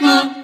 seco.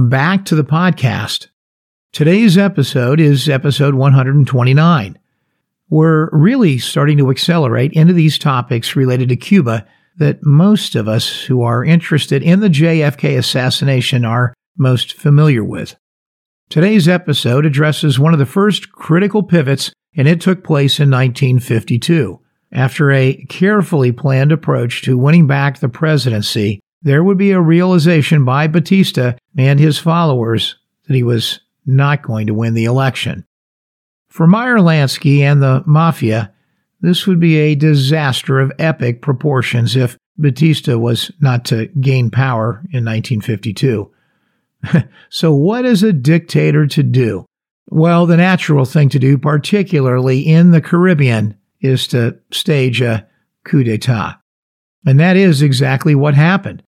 Welcome back to the podcast. Today's episode is episode 129. We're really starting to accelerate into these topics related to Cuba that most of us who are interested in the JFK assassination are most familiar with. Today's episode addresses one of the first critical pivots, and it took place in 1952. After a carefully planned approach to winning back the presidency, there would be a realization by Batista and his followers that he was not going to win the election. For Meyer Lansky and the Mafia, this would be a disaster of epic proportions if Batista was not to gain power in 1952. so, what is a dictator to do? Well, the natural thing to do, particularly in the Caribbean, is to stage a coup d'etat. And that is exactly what happened.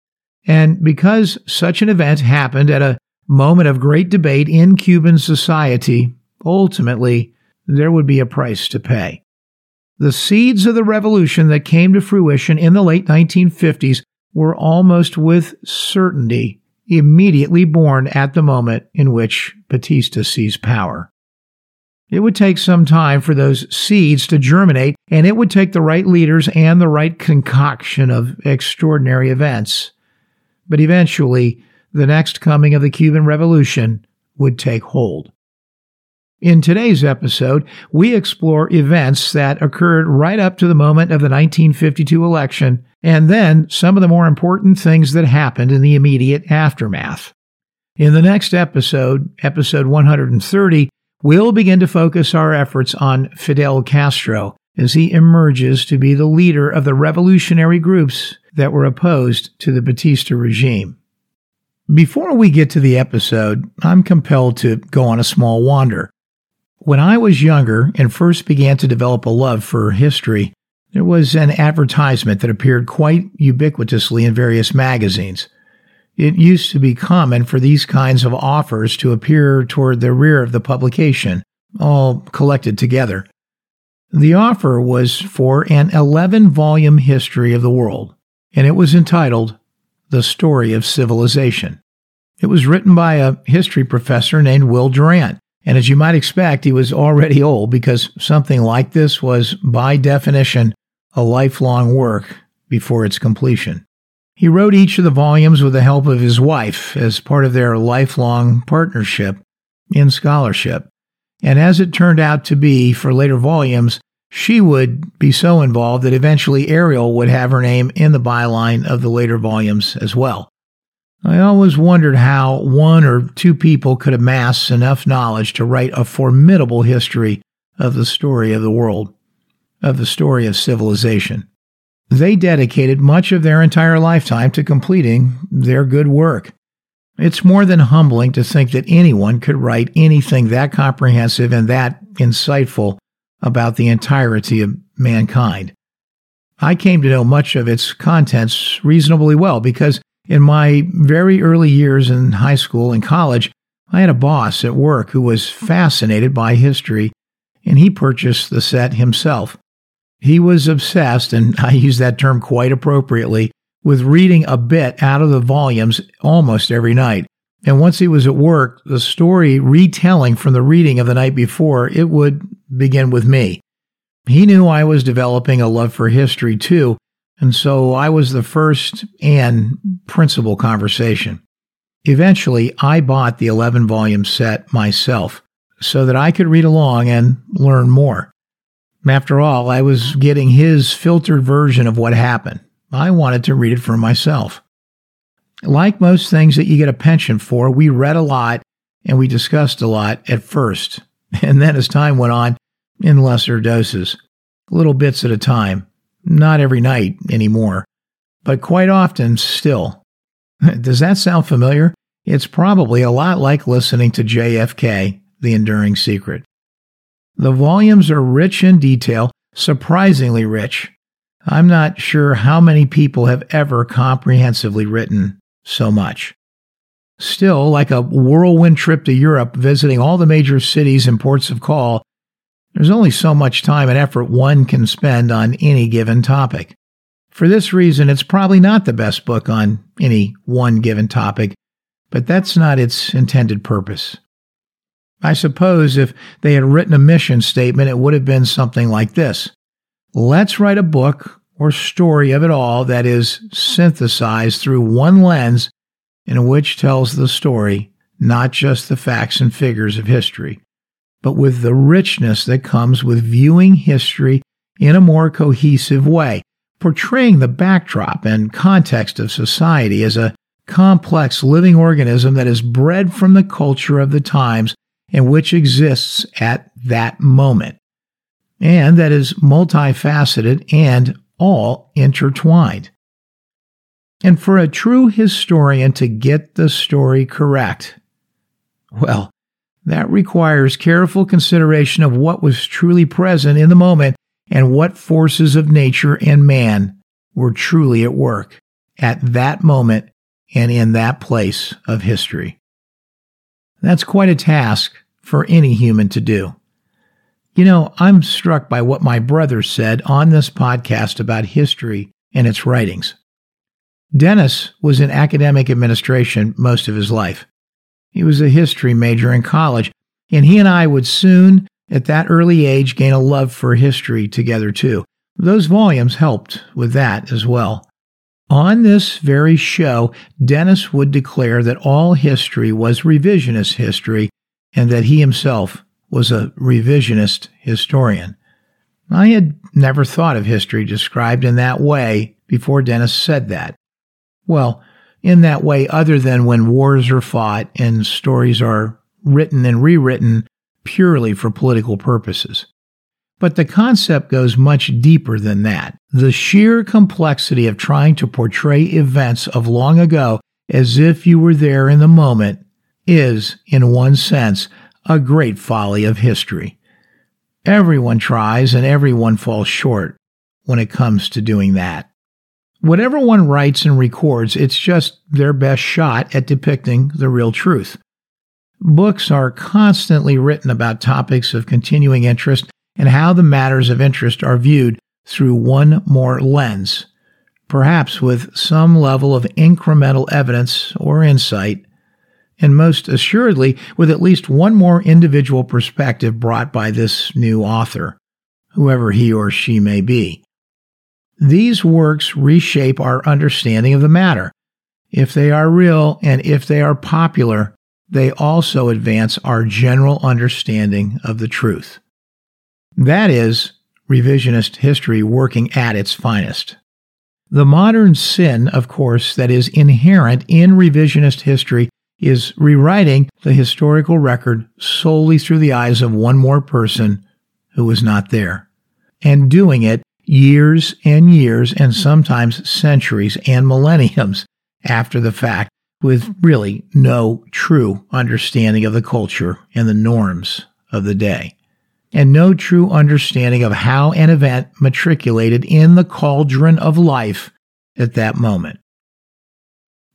And because such an event happened at a moment of great debate in Cuban society, ultimately, there would be a price to pay. The seeds of the revolution that came to fruition in the late 1950s were almost with certainty immediately born at the moment in which Batista seized power. It would take some time for those seeds to germinate, and it would take the right leaders and the right concoction of extraordinary events. But eventually, the next coming of the Cuban Revolution would take hold. In today's episode, we explore events that occurred right up to the moment of the 1952 election, and then some of the more important things that happened in the immediate aftermath. In the next episode, episode 130, we'll begin to focus our efforts on Fidel Castro as he emerges to be the leader of the revolutionary groups that were opposed to the Batista regime. Before we get to the episode, I'm compelled to go on a small wander. When I was younger and first began to develop a love for history, there was an advertisement that appeared quite ubiquitously in various magazines. It used to be common for these kinds of offers to appear toward the rear of the publication, all collected together. The offer was for an 11 volume history of the world, and it was entitled The Story of Civilization. It was written by a history professor named Will Durant, and as you might expect, he was already old because something like this was, by definition, a lifelong work before its completion. He wrote each of the volumes with the help of his wife as part of their lifelong partnership in scholarship. And as it turned out to be for later volumes, she would be so involved that eventually Ariel would have her name in the byline of the later volumes as well. I always wondered how one or two people could amass enough knowledge to write a formidable history of the story of the world, of the story of civilization. They dedicated much of their entire lifetime to completing their good work. It's more than humbling to think that anyone could write anything that comprehensive and that insightful about the entirety of mankind. I came to know much of its contents reasonably well because in my very early years in high school and college, I had a boss at work who was fascinated by history, and he purchased the set himself. He was obsessed, and I use that term quite appropriately, with reading a bit out of the volumes almost every night. And once he was at work, the story retelling from the reading of the night before, it would begin with me. He knew I was developing a love for history too, and so I was the first and principal conversation. Eventually, I bought the 11 volume set myself so that I could read along and learn more. After all, I was getting his filtered version of what happened. I wanted to read it for myself. Like most things that you get a pension for, we read a lot and we discussed a lot at first. And then as time went on, in lesser doses, little bits at a time, not every night anymore, but quite often still. Does that sound familiar? It's probably a lot like listening to JFK, The Enduring Secret. The volumes are rich in detail, surprisingly rich. I'm not sure how many people have ever comprehensively written so much. Still, like a whirlwind trip to Europe, visiting all the major cities and ports of call, there's only so much time and effort one can spend on any given topic. For this reason, it's probably not the best book on any one given topic, but that's not its intended purpose. I suppose if they had written a mission statement, it would have been something like this Let's write a book or story of it all that is synthesized through one lens in which tells the story, not just the facts and figures of history, but with the richness that comes with viewing history in a more cohesive way, portraying the backdrop and context of society as a complex living organism that is bred from the culture of the times and which exists at that moment, and that is multifaceted and all intertwined. And for a true historian to get the story correct, well, that requires careful consideration of what was truly present in the moment and what forces of nature and man were truly at work at that moment and in that place of history. That's quite a task for any human to do. You know, I'm struck by what my brother said on this podcast about history and its writings. Dennis was in academic administration most of his life. He was a history major in college, and he and I would soon, at that early age, gain a love for history together, too. Those volumes helped with that as well. On this very show, Dennis would declare that all history was revisionist history and that he himself was a revisionist historian. I had never thought of history described in that way before Dennis said that. Well, in that way, other than when wars are fought and stories are written and rewritten purely for political purposes. But the concept goes much deeper than that. The sheer complexity of trying to portray events of long ago as if you were there in the moment is, in one sense, a great folly of history. Everyone tries and everyone falls short when it comes to doing that. Whatever one writes and records, it's just their best shot at depicting the real truth. Books are constantly written about topics of continuing interest and how the matters of interest are viewed through one more lens, perhaps with some level of incremental evidence or insight, and most assuredly with at least one more individual perspective brought by this new author, whoever he or she may be. These works reshape our understanding of the matter. If they are real and if they are popular, they also advance our general understanding of the truth. That is revisionist history working at its finest. The modern sin, of course, that is inherent in revisionist history is rewriting the historical record solely through the eyes of one more person who was not there, and doing it years and years and sometimes centuries and millenniums after the fact with really no true understanding of the culture and the norms of the day, and no true understanding of how an event matriculated in the cauldron of life at that moment.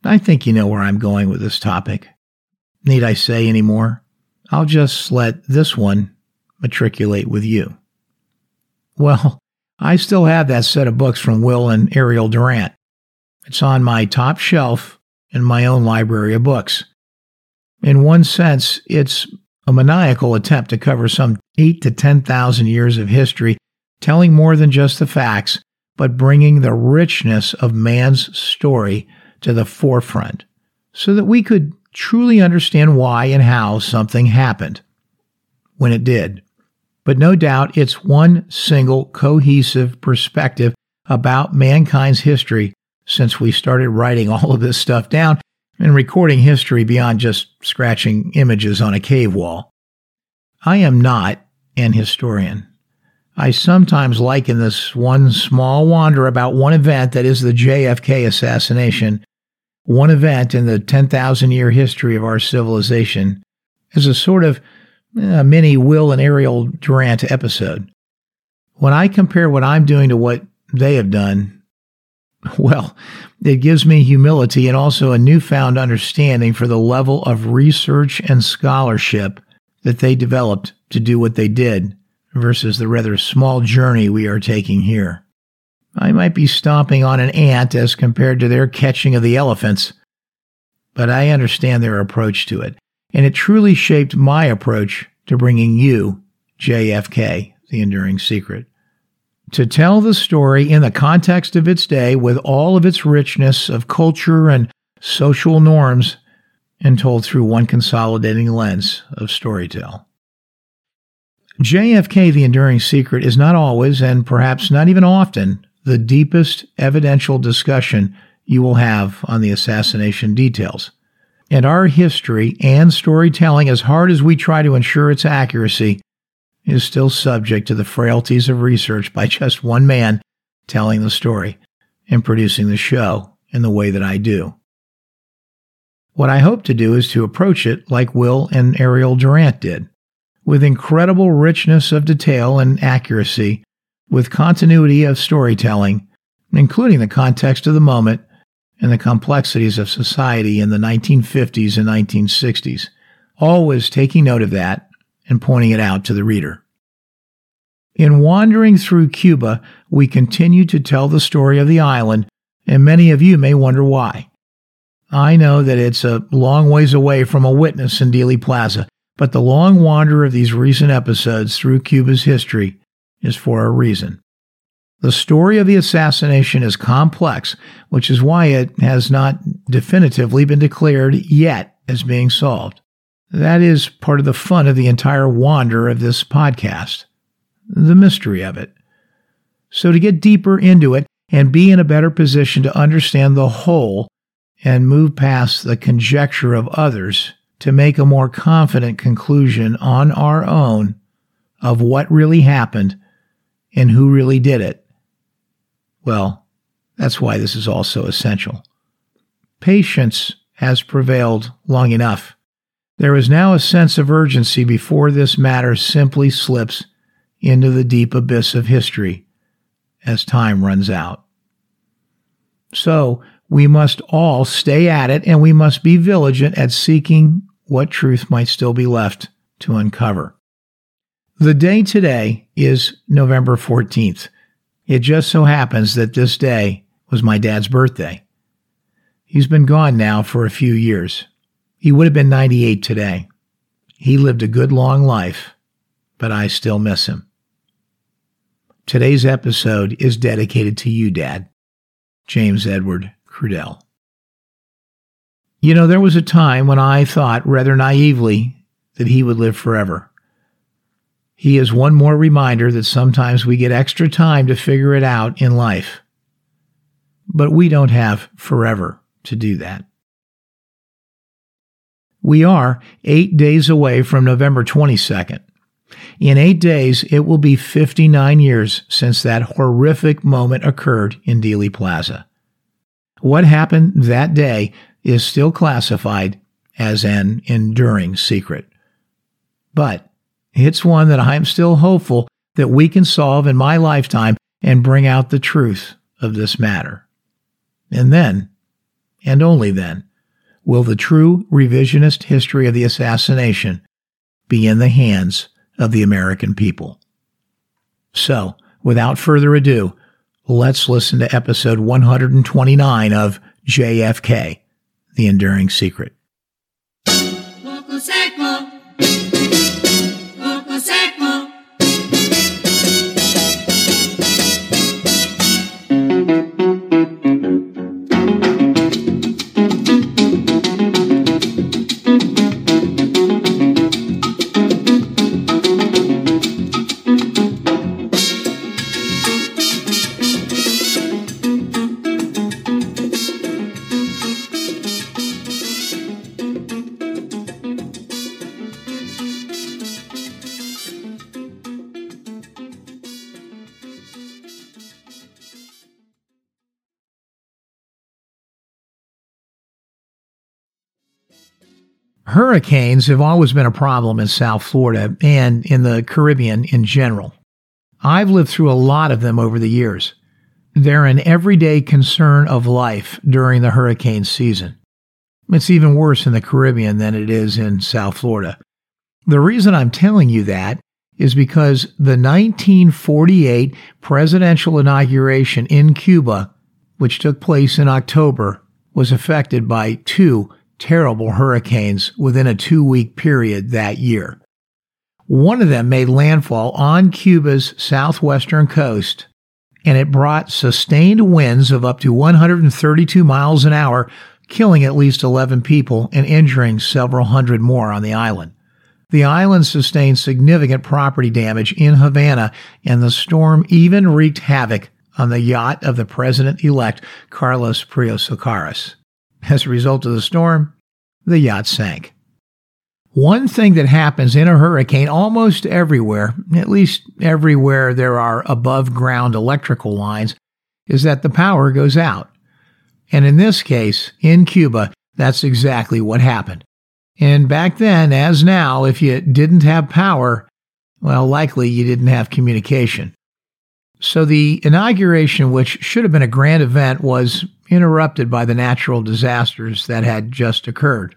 I think you know where I'm going with this topic. Need I say any more? I'll just let this one matriculate with you. Well, I still have that set of books from Will and Ariel Durant. It's on my top shelf in my own library of books. In one sense, it's a maniacal attempt to cover some 8 to 10,000 years of history, telling more than just the facts, but bringing the richness of man's story to the forefront so that we could truly understand why and how something happened when it did. But no doubt it's one single cohesive perspective about mankind's history since we started writing all of this stuff down and recording history beyond just scratching images on a cave wall. I am not an historian. I sometimes liken this one small wander about one event that is the JFK assassination, one event in the 10,000 year history of our civilization, as a sort of a mini Will and Ariel Durant episode. When I compare what I'm doing to what they have done, well, it gives me humility and also a newfound understanding for the level of research and scholarship that they developed to do what they did versus the rather small journey we are taking here. I might be stomping on an ant as compared to their catching of the elephants, but I understand their approach to it, and it truly shaped my approach to bringing you JFK, the enduring secret to tell the story in the context of its day with all of its richness of culture and social norms and told through one consolidating lens of storytell. JFK The Enduring Secret is not always, and perhaps not even often, the deepest evidential discussion you will have on the assassination details. And our history and storytelling, as hard as we try to ensure its accuracy, is still subject to the frailties of research by just one man telling the story and producing the show in the way that I do. What I hope to do is to approach it like Will and Ariel Durant did, with incredible richness of detail and accuracy, with continuity of storytelling, including the context of the moment and the complexities of society in the 1950s and 1960s, always taking note of that and pointing it out to the reader. In wandering through Cuba, we continue to tell the story of the island, and many of you may wonder why. I know that it's a long ways away from a witness in Dealey Plaza, but the long wander of these recent episodes through Cuba's history is for a reason. The story of the assassination is complex, which is why it has not definitively been declared yet as being solved. That is part of the fun of the entire wander of this podcast, the mystery of it. So, to get deeper into it and be in a better position to understand the whole and move past the conjecture of others to make a more confident conclusion on our own of what really happened and who really did it, well, that's why this is also essential. Patience has prevailed long enough. There is now a sense of urgency before this matter simply slips into the deep abyss of history as time runs out. So, we must all stay at it and we must be vigilant at seeking what truth might still be left to uncover. The day today is November 14th. It just so happens that this day was my dad's birthday. He's been gone now for a few years. He would have been 98 today. He lived a good long life, but I still miss him. Today's episode is dedicated to you, Dad. James Edward Crudell. You know, there was a time when I thought rather naively that he would live forever. He is one more reminder that sometimes we get extra time to figure it out in life. But we don't have forever to do that. We are eight days away from November 22nd. In eight days, it will be 59 years since that horrific moment occurred in Dealey Plaza. What happened that day is still classified as an enduring secret. But it's one that I'm still hopeful that we can solve in my lifetime and bring out the truth of this matter. And then, and only then, will the true revisionist history of the assassination be in the hands of the American people. So, without further ado, let's listen to episode 129 of JFK, The Enduring Secret. Local Hurricanes have always been a problem in South Florida and in the Caribbean in general. I've lived through a lot of them over the years. They're an everyday concern of life during the hurricane season. It's even worse in the Caribbean than it is in South Florida. The reason I'm telling you that is because the 1948 presidential inauguration in Cuba, which took place in October, was affected by two terrible hurricanes within a two week period that year. One of them made landfall on Cuba's southwestern coast, and it brought sustained winds of up to 132 miles an hour, killing at least 11 people and injuring several hundred more on the island. The island sustained significant property damage in Havana, and the storm even wreaked havoc on the yacht of the president elect, Carlos Prios Socarrás. As a result of the storm, the yacht sank. One thing that happens in a hurricane almost everywhere, at least everywhere there are above ground electrical lines, is that the power goes out. And in this case, in Cuba, that's exactly what happened. And back then, as now, if you didn't have power, well, likely you didn't have communication. So the inauguration, which should have been a grand event, was interrupted by the natural disasters that had just occurred.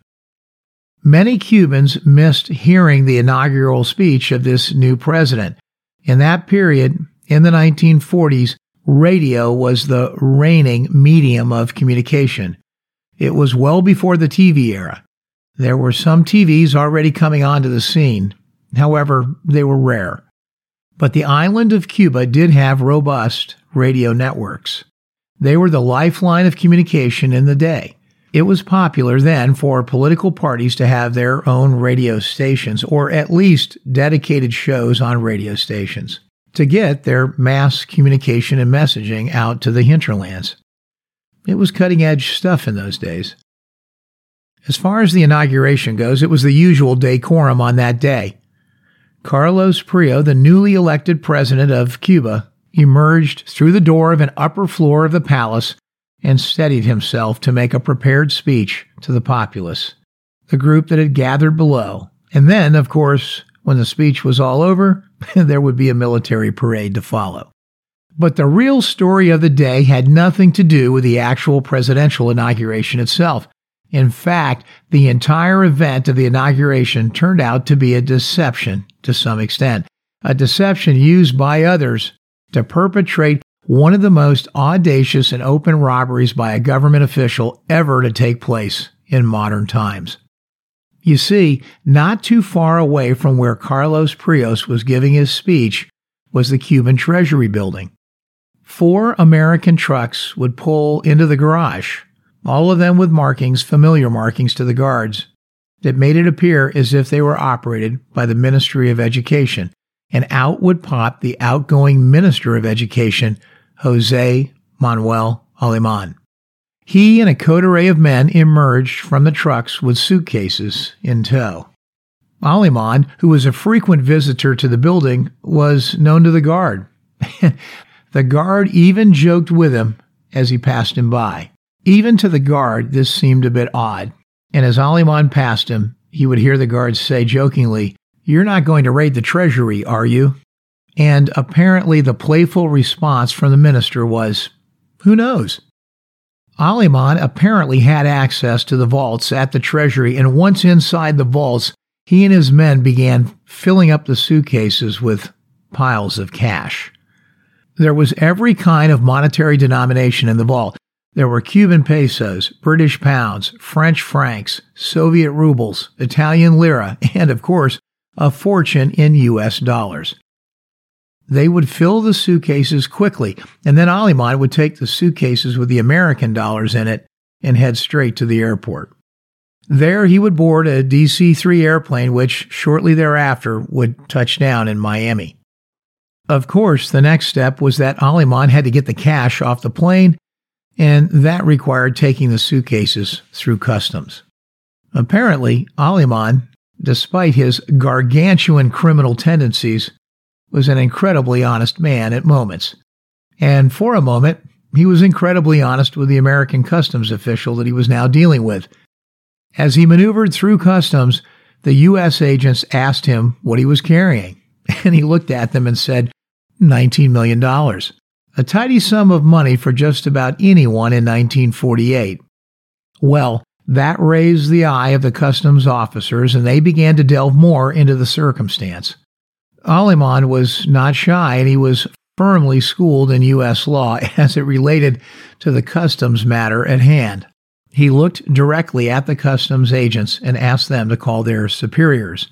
Many Cubans missed hearing the inaugural speech of this new president. In that period, in the 1940s, radio was the reigning medium of communication. It was well before the TV era. There were some TVs already coming onto the scene. However, they were rare. But the island of Cuba did have robust radio networks. They were the lifeline of communication in the day. It was popular then for political parties to have their own radio stations, or at least dedicated shows on radio stations, to get their mass communication and messaging out to the hinterlands. It was cutting edge stuff in those days. As far as the inauguration goes, it was the usual decorum on that day. Carlos Prio, the newly elected president of Cuba, emerged through the door of an upper floor of the palace and steadied himself to make a prepared speech to the populace, the group that had gathered below. And then, of course, when the speech was all over, there would be a military parade to follow. But the real story of the day had nothing to do with the actual presidential inauguration itself. In fact, the entire event of the inauguration turned out to be a deception to some extent, a deception used by others to perpetrate one of the most audacious and open robberies by a government official ever to take place in modern times. You see, not too far away from where Carlos Prios was giving his speech was the Cuban Treasury building. Four American trucks would pull into the garage, all of them with markings, familiar markings to the guards, that made it appear as if they were operated by the Ministry of Education, and out would pop the outgoing Minister of Education, Jose Manuel Aleman. He and a coterie of men emerged from the trucks with suitcases in tow. Aleman, who was a frequent visitor to the building, was known to the guard. the guard even joked with him as he passed him by. Even to the guard, this seemed a bit odd, and as Aleman passed him, he would hear the guard say jokingly, you're not going to raid the treasury, are you? And apparently the playful response from the minister was, Who knows? Aleman apparently had access to the vaults at the treasury, and once inside the vaults, he and his men began filling up the suitcases with piles of cash. There was every kind of monetary denomination in the vault. There were Cuban pesos, British pounds, French francs, Soviet rubles, Italian lira, and of course, a fortune in U.S. dollars. They would fill the suitcases quickly, and then Aleman would take the suitcases with the American dollars in it and head straight to the airport. There, he would board a DC 3 airplane, which shortly thereafter would touch down in Miami. Of course, the next step was that Aleman had to get the cash off the plane, and that required taking the suitcases through customs. Apparently, Aleman despite his gargantuan criminal tendencies, was an incredibly honest man at moments. And for a moment, he was incredibly honest with the American customs official that he was now dealing with. As he maneuvered through customs, the U.S. agents asked him what he was carrying, and he looked at them and said, $19 million. A tidy sum of money for just about anyone in 1948. Well, that raised the eye of the customs officers, and they began to delve more into the circumstance. Aleman was not shy, and he was firmly schooled in U.S. law as it related to the customs matter at hand. He looked directly at the customs agents and asked them to call their superiors.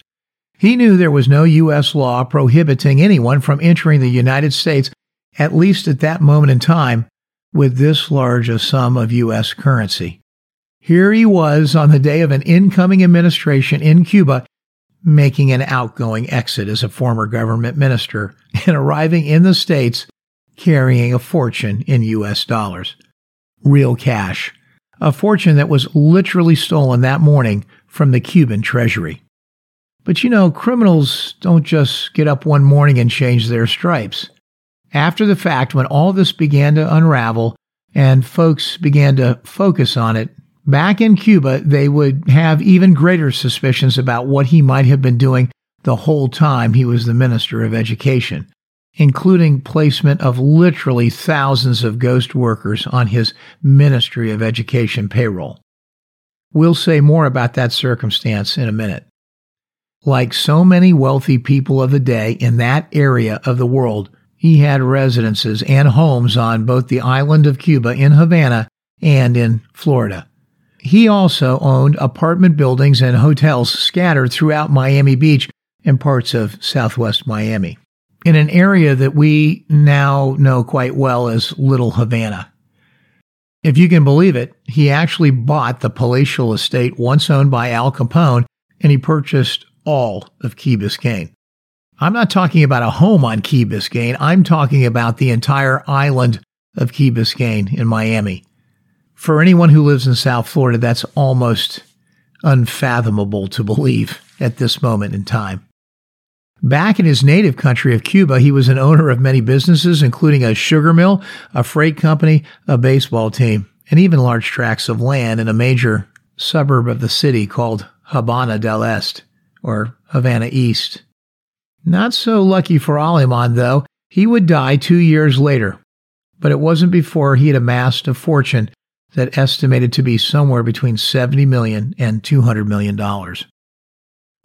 He knew there was no U.S. law prohibiting anyone from entering the United States, at least at that moment in time, with this large a sum of U.S. currency. Here he was on the day of an incoming administration in Cuba, making an outgoing exit as a former government minister and arriving in the States carrying a fortune in U.S. dollars. Real cash. A fortune that was literally stolen that morning from the Cuban treasury. But you know, criminals don't just get up one morning and change their stripes. After the fact, when all this began to unravel and folks began to focus on it, Back in Cuba, they would have even greater suspicions about what he might have been doing the whole time he was the Minister of Education, including placement of literally thousands of ghost workers on his Ministry of Education payroll. We'll say more about that circumstance in a minute. Like so many wealthy people of the day in that area of the world, he had residences and homes on both the island of Cuba in Havana and in Florida. He also owned apartment buildings and hotels scattered throughout Miami Beach and parts of southwest Miami, in an area that we now know quite well as Little Havana. If you can believe it, he actually bought the palatial estate once owned by Al Capone and he purchased all of Key Biscayne. I'm not talking about a home on Key Biscayne, I'm talking about the entire island of Key Biscayne in Miami for anyone who lives in South Florida, that's almost unfathomable to believe at this moment in time. Back in his native country of Cuba, he was an owner of many businesses, including a sugar mill, a freight company, a baseball team, and even large tracts of land in a major suburb of the city called Habana del Este, or Havana East. Not so lucky for Aleman, though. He would die two years later, but it wasn't before he had amassed a fortune that estimated to be somewhere between 70 million and 200 million dollars.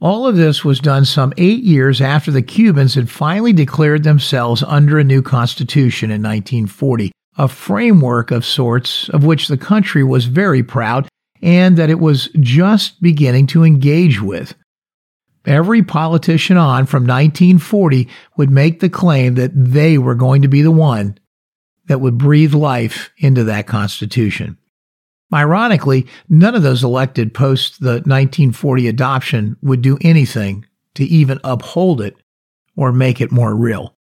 All of this was done some eight years after the Cubans had finally declared themselves under a new constitution in 1940, a framework of sorts of which the country was very proud and that it was just beginning to engage with. Every politician on from 1940 would make the claim that they were going to be the one that would breathe life into that Constitution. Ironically, none of those elected post the 1940 adoption would do anything to even uphold it or make it more real.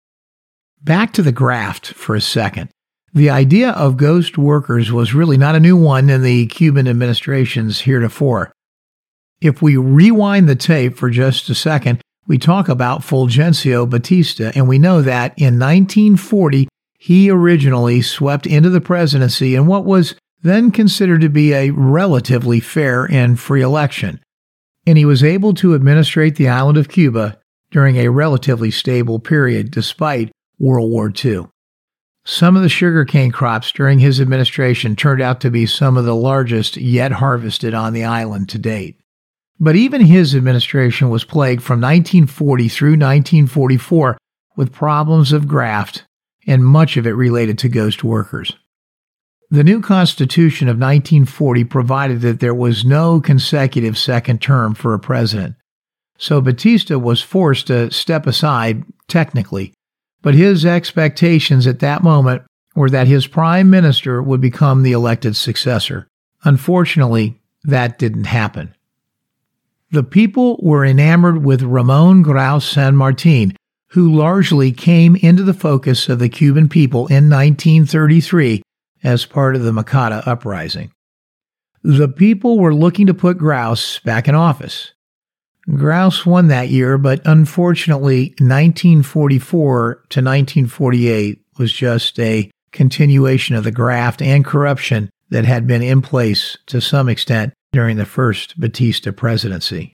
Back to the graft for a second. The idea of ghost workers was really not a new one in the Cuban administrations heretofore. If we rewind the tape for just a second, we talk about Fulgencio Batista, and we know that in 1940 he originally swept into the presidency in what was then considered to be a relatively fair and free election, and he was able to administrate the island of Cuba during a relatively stable period despite World War II. Some of the sugarcane crops during his administration turned out to be some of the largest yet harvested on the island to date. But even his administration was plagued from 1940 through 1944 with problems of graft and much of it related to ghost workers. The new Constitution of 1940 provided that there was no consecutive second term for a president. So Batista was forced to step aside, technically, but his expectations at that moment were that his prime minister would become the elected successor. Unfortunately, that didn't happen. The people were enamored with Ramon Grau San Martin, who largely came into the focus of the Cuban people in 1933 as part of the Moncada uprising. The people were looking to put Grouse back in office. Grouse won that year, but unfortunately, 1944 to 1948 was just a continuation of the graft and corruption that had been in place to some extent during the first Batista presidency.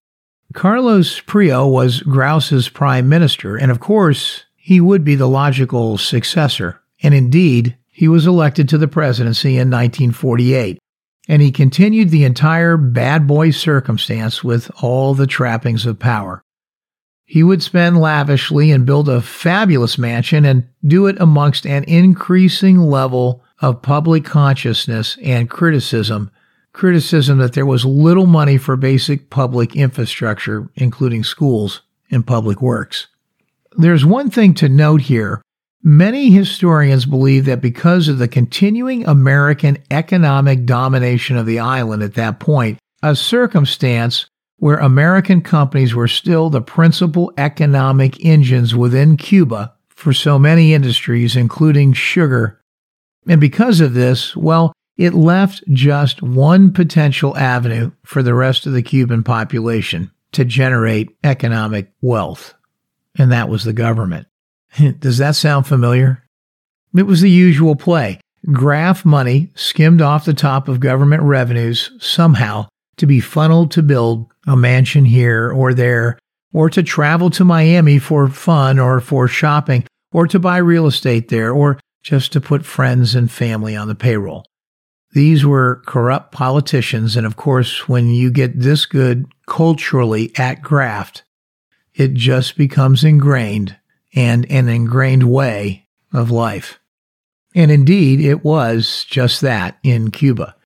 Carlos Prio was Grouse's prime minister, and of course, he would be the logical successor. And indeed, he was elected to the presidency in 1948, and he continued the entire bad boy circumstance with all the trappings of power. He would spend lavishly and build a fabulous mansion and do it amongst an increasing level of public consciousness and criticism. Criticism that there was little money for basic public infrastructure, including schools and public works. There's one thing to note here. Many historians believe that because of the continuing American economic domination of the island at that point, a circumstance where American companies were still the principal economic engines within Cuba for so many industries, including sugar. And because of this, well, it left just one potential avenue for the rest of the Cuban population to generate economic wealth, and that was the government. Does that sound familiar? It was the usual play. Graft money skimmed off the top of government revenues somehow to be funneled to build a mansion here or there, or to travel to Miami for fun or for shopping, or to buy real estate there, or just to put friends and family on the payroll. These were corrupt politicians, and of course, when you get this good culturally at graft, it just becomes ingrained and an ingrained way of life. And indeed, it was just that in Cuba.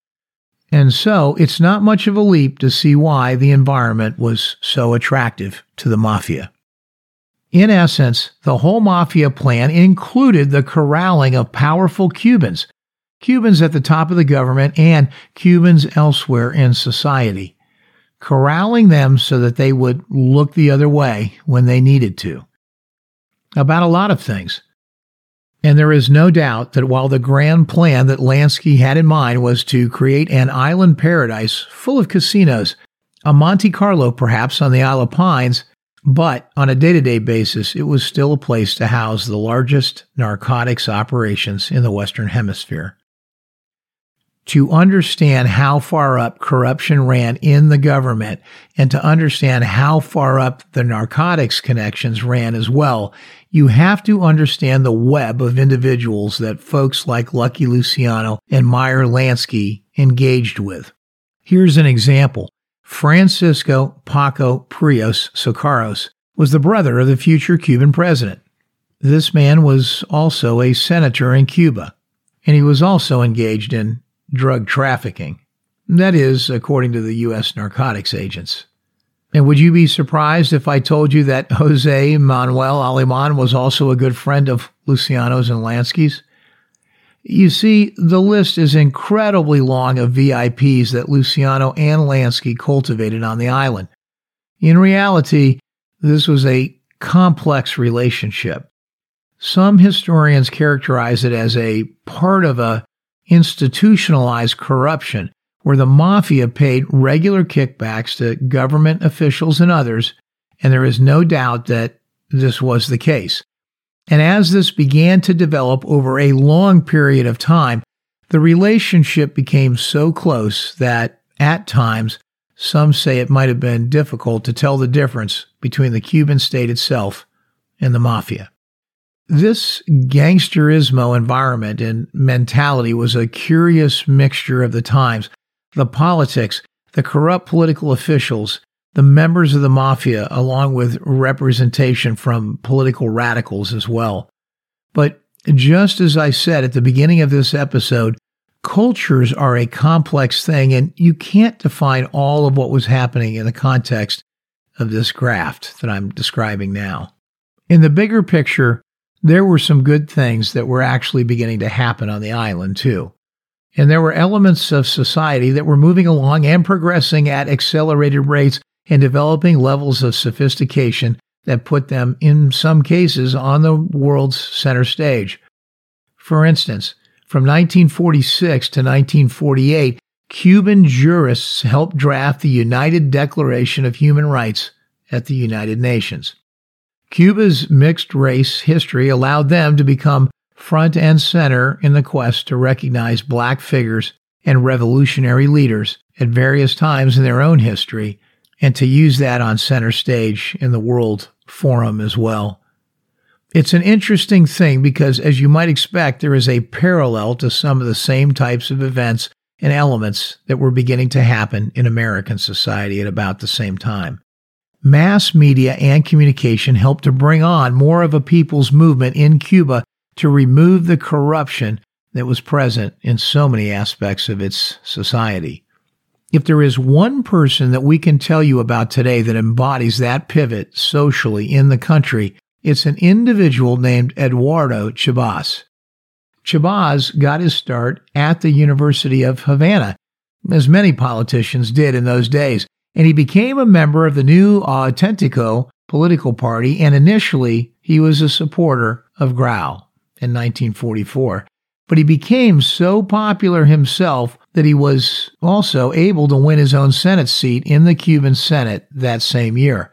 And so it's not much of a leap to see why the environment was so attractive to the mafia. In essence, the whole mafia plan included the corralling of powerful Cubans, Cubans at the top of the government and Cubans elsewhere in society, corralling them so that they would look the other way when they needed to. About a lot of things. And there is no doubt that while the grand plan that Lansky had in mind was to create an island paradise full of casinos, a Monte Carlo perhaps on the Isle of Pines, but on a day to day basis, it was still a place to house the largest narcotics operations in the Western Hemisphere to understand how far up corruption ran in the government and to understand how far up the narcotics connections ran as well, you have to understand the web of individuals that folks like Lucky Luciano and Meyer Lansky engaged with. Here's an example. Francisco Paco Prios Socarrás was the brother of the future Cuban president. This man was also a senator in Cuba, and he was also engaged in drug trafficking. That is, according to the U.S. narcotics agents. And would you be surprised if I told you that Jose Manuel Aleman was also a good friend of Luciano's and Lansky's? You see, the list is incredibly long of VIPs that Luciano and Lansky cultivated on the island. In reality, this was a complex relationship. Some historians characterize it as a part of a institutionalized corruption where the mafia paid regular kickbacks to government officials and others, and there is no doubt that this was the case. And as this began to develop over a long period of time, the relationship became so close that at times some say it might have been difficult to tell the difference between the Cuban state itself and the mafia. This gangsterismo environment and mentality was a curious mixture of the times. The politics, the corrupt political officials, the members of the mafia, along with representation from political radicals as well. But just as I said at the beginning of this episode, cultures are a complex thing, and you can't define all of what was happening in the context of this graft that I'm describing now. In the bigger picture, there were some good things that were actually beginning to happen on the island, too. And there were elements of society that were moving along and progressing at accelerated rates and developing levels of sophistication that put them, in some cases, on the world's center stage. For instance, from 1946 to 1948, Cuban jurists helped draft the United Declaration of Human Rights at the United Nations. Cuba's mixed race history allowed them to become front and center in the quest to recognize black figures and revolutionary leaders at various times in their own history and to use that on center stage in the World Forum as well. It's an interesting thing because, as you might expect, there is a parallel to some of the same types of events and elements that were beginning to happen in American society at about the same time. Mass media and communication helped to bring on more of a people's movement in Cuba to remove the corruption that was present in so many aspects of its society. If there is one person that we can tell you about today that embodies that pivot socially in the country, it's an individual named Eduardo Chibás. Chibás got his start at the University of Havana, as many politicians did in those days, and he became a member of the new Autentico political party, and initially he was a supporter of Grau in 1944. But he became so popular himself that he was also able to win his own Senate seat in the Cuban Senate that same year.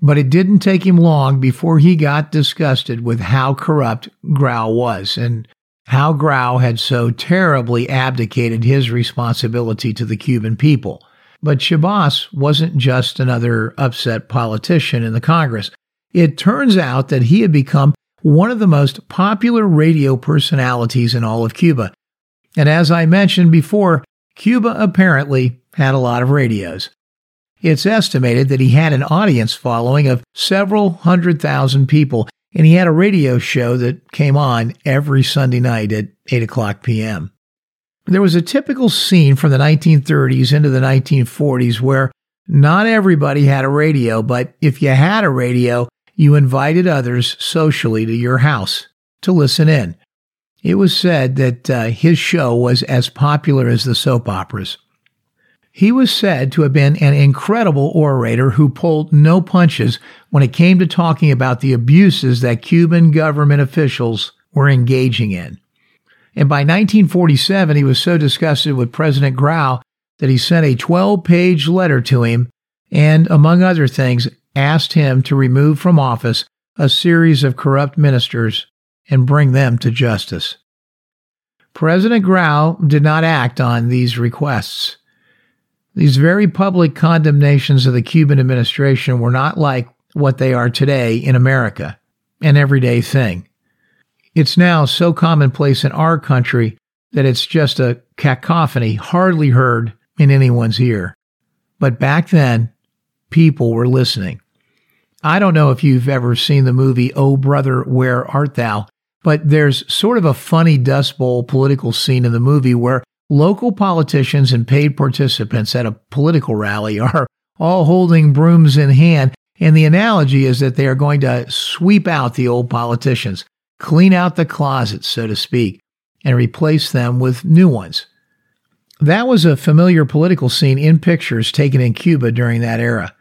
But it didn't take him long before he got disgusted with how corrupt Grau was and how Grau had so terribly abdicated his responsibility to the Cuban people. But Chibás wasn't just another upset politician in the Congress. It turns out that he had become one of the most popular radio personalities in all of Cuba. And as I mentioned before, Cuba apparently had a lot of radios. It's estimated that he had an audience following of several hundred thousand people, and he had a radio show that came on every Sunday night at 8 o'clock p.m. There was a typical scene from the 1930s into the 1940s where not everybody had a radio, but if you had a radio, you invited others socially to your house to listen in. It was said that uh, his show was as popular as the soap operas. He was said to have been an incredible orator who pulled no punches when it came to talking about the abuses that Cuban government officials were engaging in. And by 1947, he was so disgusted with President Grau that he sent a 12 page letter to him and, among other things, asked him to remove from office a series of corrupt ministers and bring them to justice. President Grau did not act on these requests. These very public condemnations of the Cuban administration were not like what they are today in America, an everyday thing. It's now so commonplace in our country that it's just a cacophony hardly heard in anyone's ear. But back then, people were listening. I don't know if you've ever seen the movie Oh Brother, Where Art Thou? But there's sort of a funny Dust Bowl political scene in the movie where local politicians and paid participants at a political rally are all holding brooms in hand. And the analogy is that they are going to sweep out the old politicians, clean out the closets, so to speak, and replace them with new ones. That was a familiar political scene in pictures taken in Cuba during that era.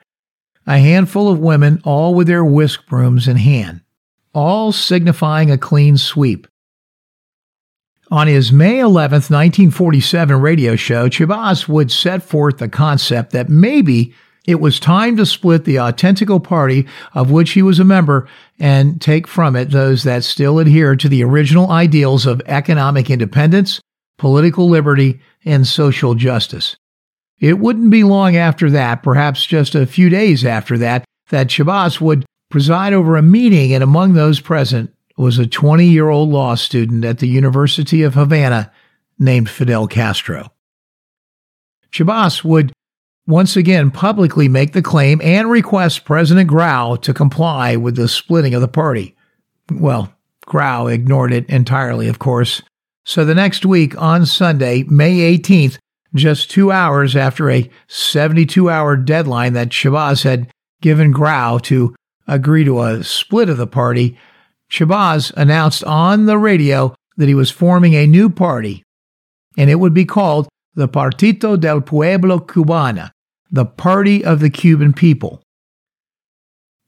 A handful of women, all with their whisk brooms in hand, all signifying a clean sweep. On his May 11, 1947 radio show, Chibás would set forth the concept that maybe it was time to split the Autentico Party, of which he was a member, and take from it those that still adhere to the original ideals of economic independence, political liberty, and social justice. It wouldn't be long after that, perhaps just a few days after that, that Chibás would preside over a meeting, and among those present was a 20 year old law student at the University of Havana named Fidel Castro. Chibás would once again publicly make the claim and request President Grau to comply with the splitting of the party. Well, Grau ignored it entirely, of course. So the next week, on Sunday, May 18th, just two hours after a 72 hour deadline that Chibás had given Grau to agree to a split of the party, Chibás announced on the radio that he was forming a new party, and it would be called the Partido del Pueblo Cubano, the Party of the Cuban People.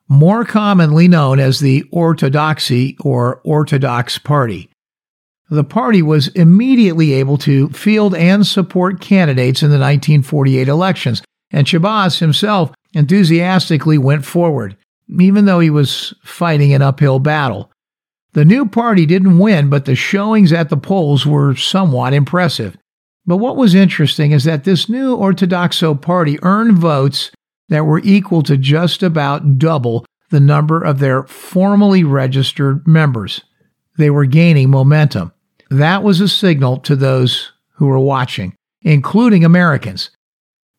More commonly known as the Orthodoxy or Orthodox Party. The party was immediately able to field and support candidates in the 1948 elections, and Chibás himself enthusiastically went forward, even though he was fighting an uphill battle. The new party didn't win, but the showings at the polls were somewhat impressive. But what was interesting is that this new Ortodoxo party earned votes that were equal to just about double the number of their formally registered members. They were gaining momentum. That was a signal to those who were watching, including Americans.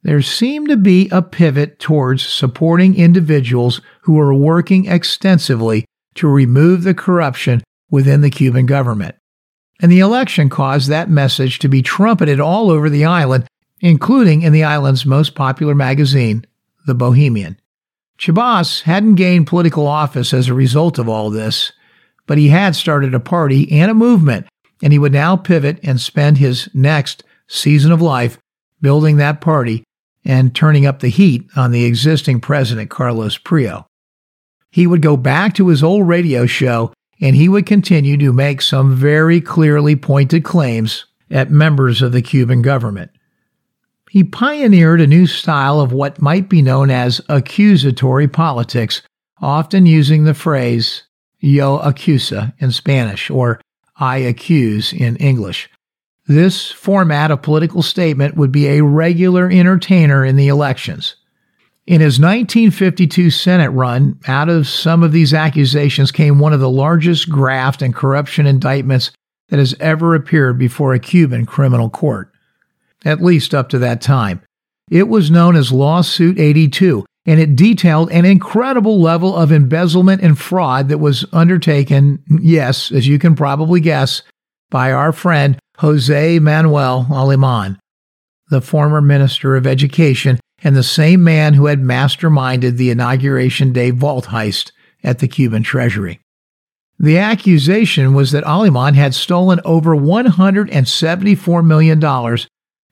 There seemed to be a pivot towards supporting individuals who were working extensively to remove the corruption within the Cuban government. And the election caused that message to be trumpeted all over the island, including in the island's most popular magazine, The Bohemian. Chibás hadn't gained political office as a result of all this, but he had started a party and a movement, and he would now pivot and spend his next season of life building that party and turning up the heat on the existing president, Carlos Prio. He would go back to his old radio show and he would continue to make some very clearly pointed claims at members of the Cuban government. He pioneered a new style of what might be known as accusatory politics, often using the phrase yo acusa in Spanish or I accuse in English. This format of political statement would be a regular entertainer in the elections. In his 1952 Senate run, out of some of these accusations came one of the largest graft and corruption indictments that has ever appeared before a Cuban criminal court, at least up to that time. It was known as Lawsuit 82, and it detailed an incredible level of embezzlement and fraud that was undertaken, yes, as you can probably guess, by our friend Jose Manuel Aleman, the former Minister of Education and the same man who had masterminded the Inauguration Day vault heist at the Cuban Treasury. The accusation was that Aleman had stolen over $174 million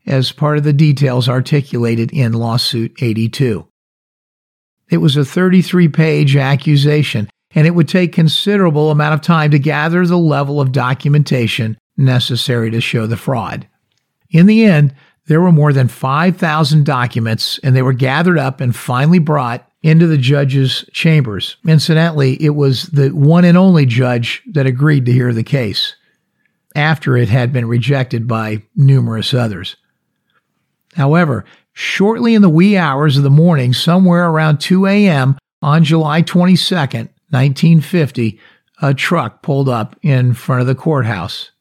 as part of the details articulated in Lawsuit 82. It was a 33 page accusation, and it would take considerable amount of time to gather the level of documentation necessary to show the fraud. In the end, there were more than 5,000 documents, and they were gathered up and finally brought into the judge's chambers. Incidentally, it was the one and only judge that agreed to hear the case after it had been rejected by numerous others. However, shortly in the wee hours of the morning, somewhere around 2 a.m. on July 22nd, 1950, a truck pulled up in front of the courthouse.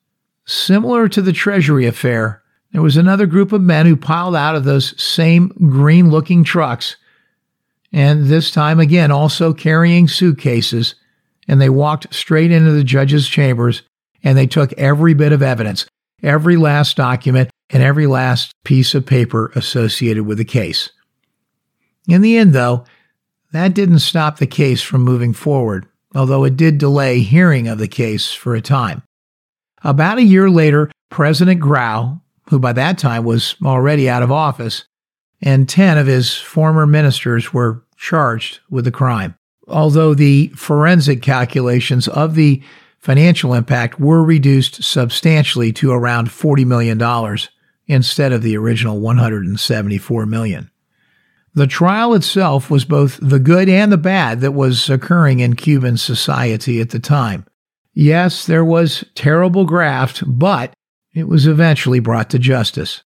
Similar to the Treasury affair, there was another group of men who piled out of those same green looking trucks, and this time again also carrying suitcases, and they walked straight into the judge's chambers and they took every bit of evidence, every last document, and every last piece of paper associated with the case. In the end, though, that didn't stop the case from moving forward, although it did delay hearing of the case for a time. About a year later, President Grau, who by that time was already out of office, and 10 of his former ministers were charged with the crime. Although the forensic calculations of the financial impact were reduced substantially to around $40 million instead of the original 174 million. The trial itself was both the good and the bad that was occurring in Cuban society at the time. Yes, there was terrible graft, but it was eventually brought to justice.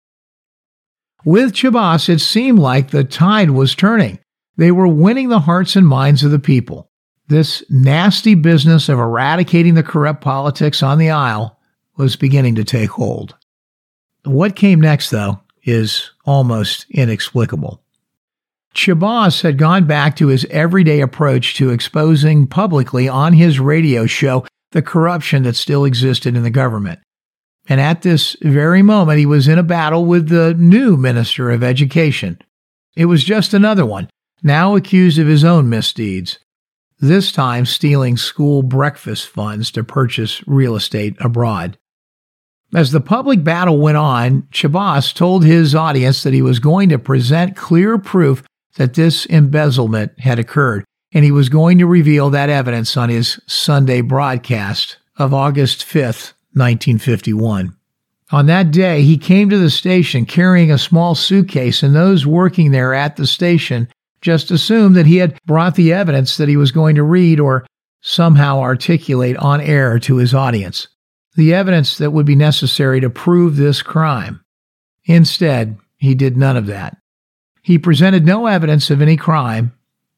With Chibás, it seemed like the tide was turning. They were winning the hearts and minds of the people. This nasty business of eradicating the corrupt politics on the Isle was beginning to take hold. What came next, though, is almost inexplicable. Chibás had gone back to his everyday approach to exposing publicly on his radio show the corruption that still existed in the government. And at this very moment, he was in a battle with the new Minister of Education. It was just another one, now accused of his own misdeeds, this time stealing school breakfast funds to purchase real estate abroad. As the public battle went on, Chibás told his audience that he was going to present clear proof that this embezzlement had occurred, and he was going to reveal that evidence on his Sunday broadcast of August 5th, 1951. On that day, he came to the station carrying a small suitcase, and those working there at the station just assumed that he had brought the evidence that he was going to read or somehow articulate on air to his audience. The evidence that would be necessary to prove this crime. Instead, he did none of that. He presented no evidence of any crime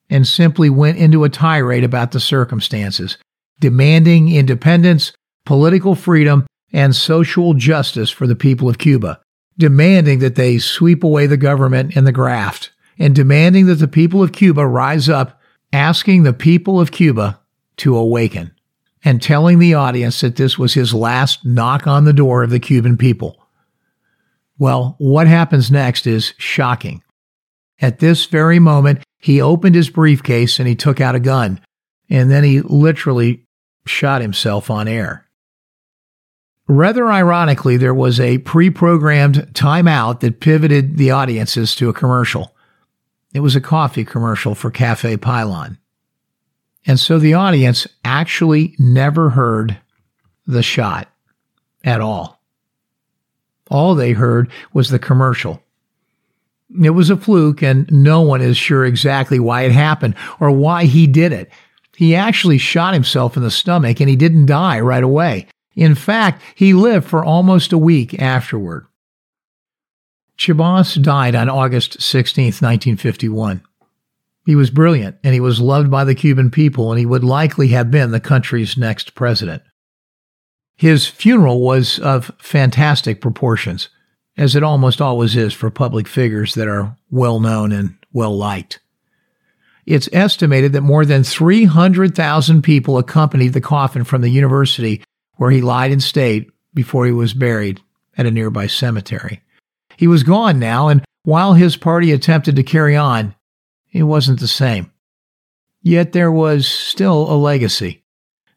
and simply went into a tirade about the circumstances, demanding independence, political freedom, and social justice for the people of Cuba, demanding that they sweep away the government and the graft, and demanding that the people of Cuba rise up, asking the people of Cuba to awaken, and telling the audience that this was his last knock on the door of the Cuban people. Well, what happens next is shocking. At this very moment, he opened his briefcase and he took out a gun, and then he literally shot himself on air. Rather ironically, there was a pre programmed timeout that pivoted the audiences to a commercial. It was a coffee commercial for Cafe Pilón. And so the audience actually never heard the shot at all. All they heard was the commercial. It was a fluke, and no one is sure exactly why it happened or why he did it. He actually shot himself in the stomach and he didn't die right away. In fact, he lived for almost a week afterward. Chibás died on August 16, 1951. He was brilliant and he was loved by the Cuban people, and he would likely have been the country's next president. His funeral was of fantastic proportions, as it almost always is for public figures that are well known and well liked. It's estimated that more than 300,000 people accompanied the coffin from the university where he lied in state before he was buried at a nearby cemetery. He was gone now, and while his party attempted to carry on, it wasn't the same. Yet there was still a legacy.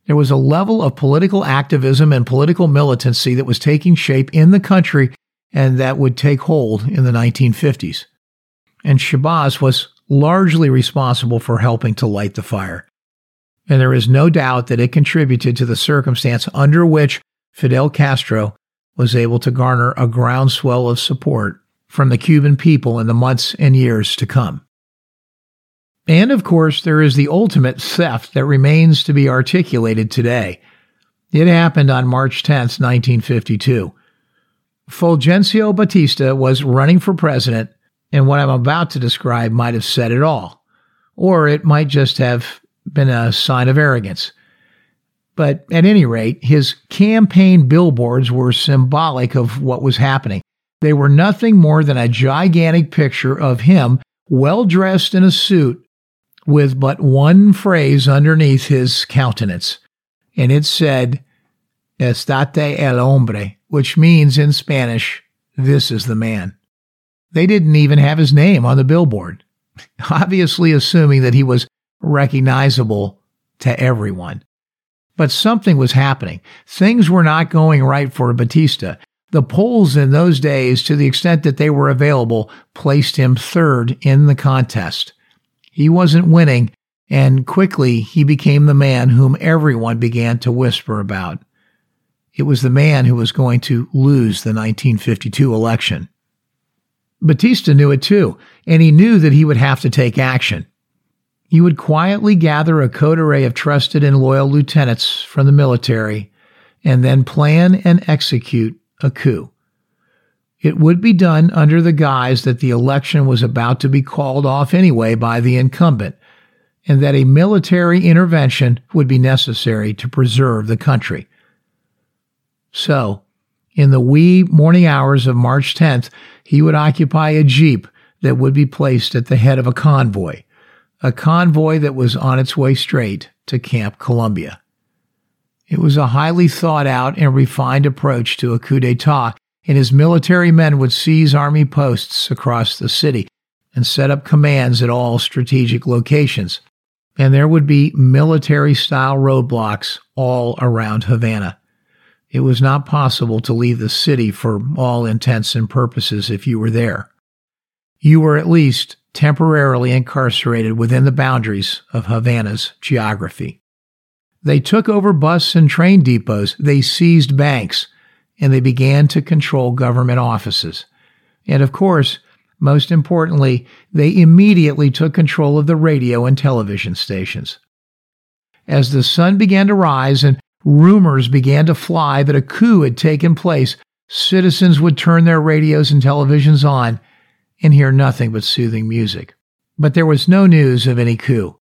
There was a level of political activism and political militancy that was taking shape in the country and that would take hold in the 1950s. And Chibás was largely responsible for helping to light the fire. And there is no doubt that it contributed to the circumstance under which Fidel Castro was able to garner a groundswell of support from the Cuban people in the months and years to come. And of course, there is the ultimate theft that remains to be articulated today. It happened on March 10, 1952. Fulgencio Batista was running for president, and what I'm about to describe might have said it all. Or it might just have been a sign of arrogance. But at any rate, his campaign billboards were symbolic of what was happening. They were nothing more than a gigantic picture of him, well dressed in a suit, with but one phrase underneath his countenance. And it said, Estate el hombre, which means in Spanish, this is the man. They didn't even have his name on the billboard, obviously assuming that he was recognizable to everyone. But something was happening. Things were not going right for Batista. The polls in those days, to the extent that they were available, placed him third in the contest. He wasn't winning, and quickly he became the man whom everyone began to whisper about. It was the man who was going to lose the 1952 election. Batista knew it too, and he knew that he would have to take action. He would quietly gather a coterie of trusted and loyal lieutenants from the military and then plan and execute a coup. It would be done under the guise that the election was about to be called off anyway by the incumbent, and that a military intervention would be necessary to preserve the country. So, in the wee morning hours of March 10th, he would occupy a jeep that would be placed at the head of a convoy a convoy that was on its way straight to Camp Columbia. It was a highly thought out and refined approach to a coup d'etat, and his military men would seize army posts across the city and set up commands at all strategic locations. And there would be military style roadblocks all around Havana. It was not possible to leave the city for all intents and purposes if you were there. You were at least temporarily incarcerated within the boundaries of Havana's geography. They took over bus and train depots, they seized banks, and they began to control government offices. And of course, most importantly, they immediately took control of the radio and television stations. As the sun began to rise and rumors began to fly that a coup had taken place, citizens would turn their radios and televisions on and hear nothing but soothing music. But there was no news of any coup.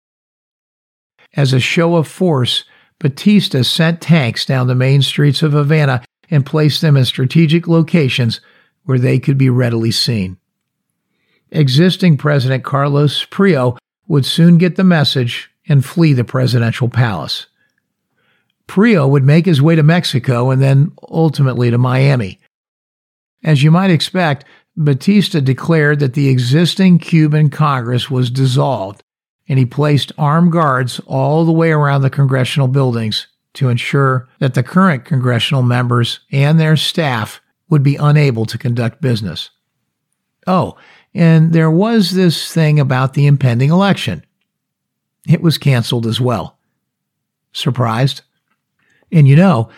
As a show of force, Batista sent tanks down the main streets of Havana and placed them in strategic locations where they could be readily seen. Existing President Carlos Prio would soon get the message and flee the presidential palace. Prio would make his way to Mexico and then ultimately to Miami. As you might expect, Batista declared that the existing Cuban Congress was dissolved, and he placed armed guards all the way around the congressional buildings to ensure that the current congressional members and their staff would be unable to conduct business. Oh, and there was this thing about the impending election. It was canceled as well. Surprised? And you know,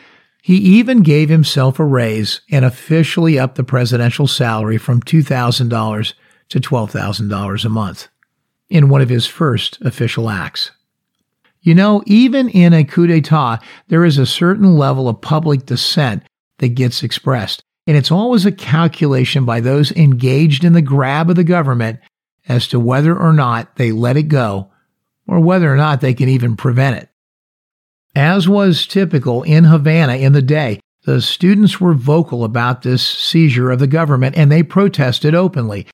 he even gave himself a raise and officially upped the presidential salary from $2,000 to $12,000 a month in one of his first official acts. You know, even in a coup d'etat, there is a certain level of public dissent that gets expressed. And it's always a calculation by those engaged in the grab of the government as to whether or not they let it go or whether or not they can even prevent it. As was typical in Havana in the day, the students were vocal about this seizure of the government and they protested openly.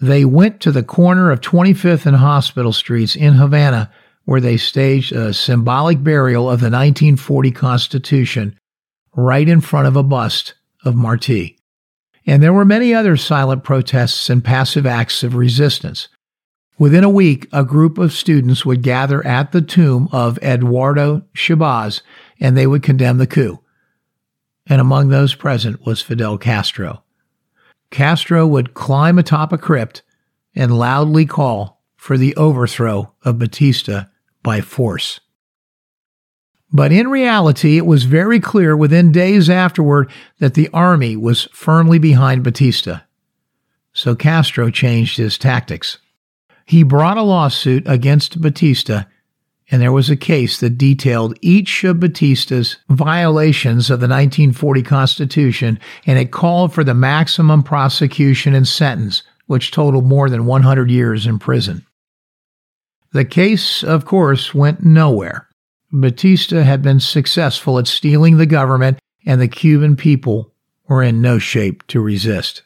They went to the corner of 25th and Hospital Streets in Havana where they staged a symbolic burial of the 1940 Constitution right in front of a bust of Marti. And there were many other silent protests and passive acts of resistance. Within a week, a group of students would gather at the tomb of Eduardo Chibás and they would condemn the coup. And among those present was Fidel Castro. Castro would climb atop a crypt and loudly call for the overthrow of Batista by force. But in reality, it was very clear within days afterward that the army was firmly behind Batista. So Castro changed his tactics. He brought a lawsuit against Batista, and there was a case that detailed each of Batista's violations of the 1940 Constitution, and it called for the maximum prosecution and sentence, which totaled more than 100 years in prison. The case, of course, went nowhere. Batista had been successful at stealing the government, and the Cuban people were in no shape to resist.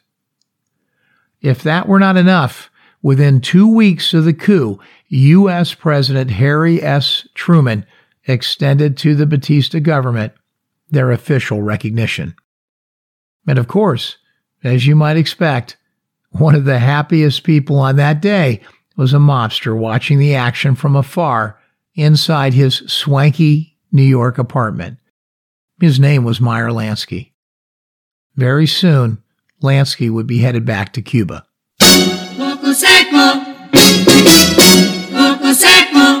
If that were not enough, Within two weeks of the coup, U.S. President Harry S. Truman extended to the Batista government their official recognition. And of course, as you might expect, one of the happiest people on that day was a mobster watching the action from afar inside his swanky New York apartment. His name was Meyer Lansky. Very soon, Lansky would be headed back to Cuba. Seco, poco seco.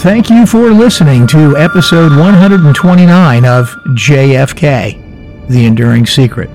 Thank you for listening to episode 129 of JFK The Enduring Secret.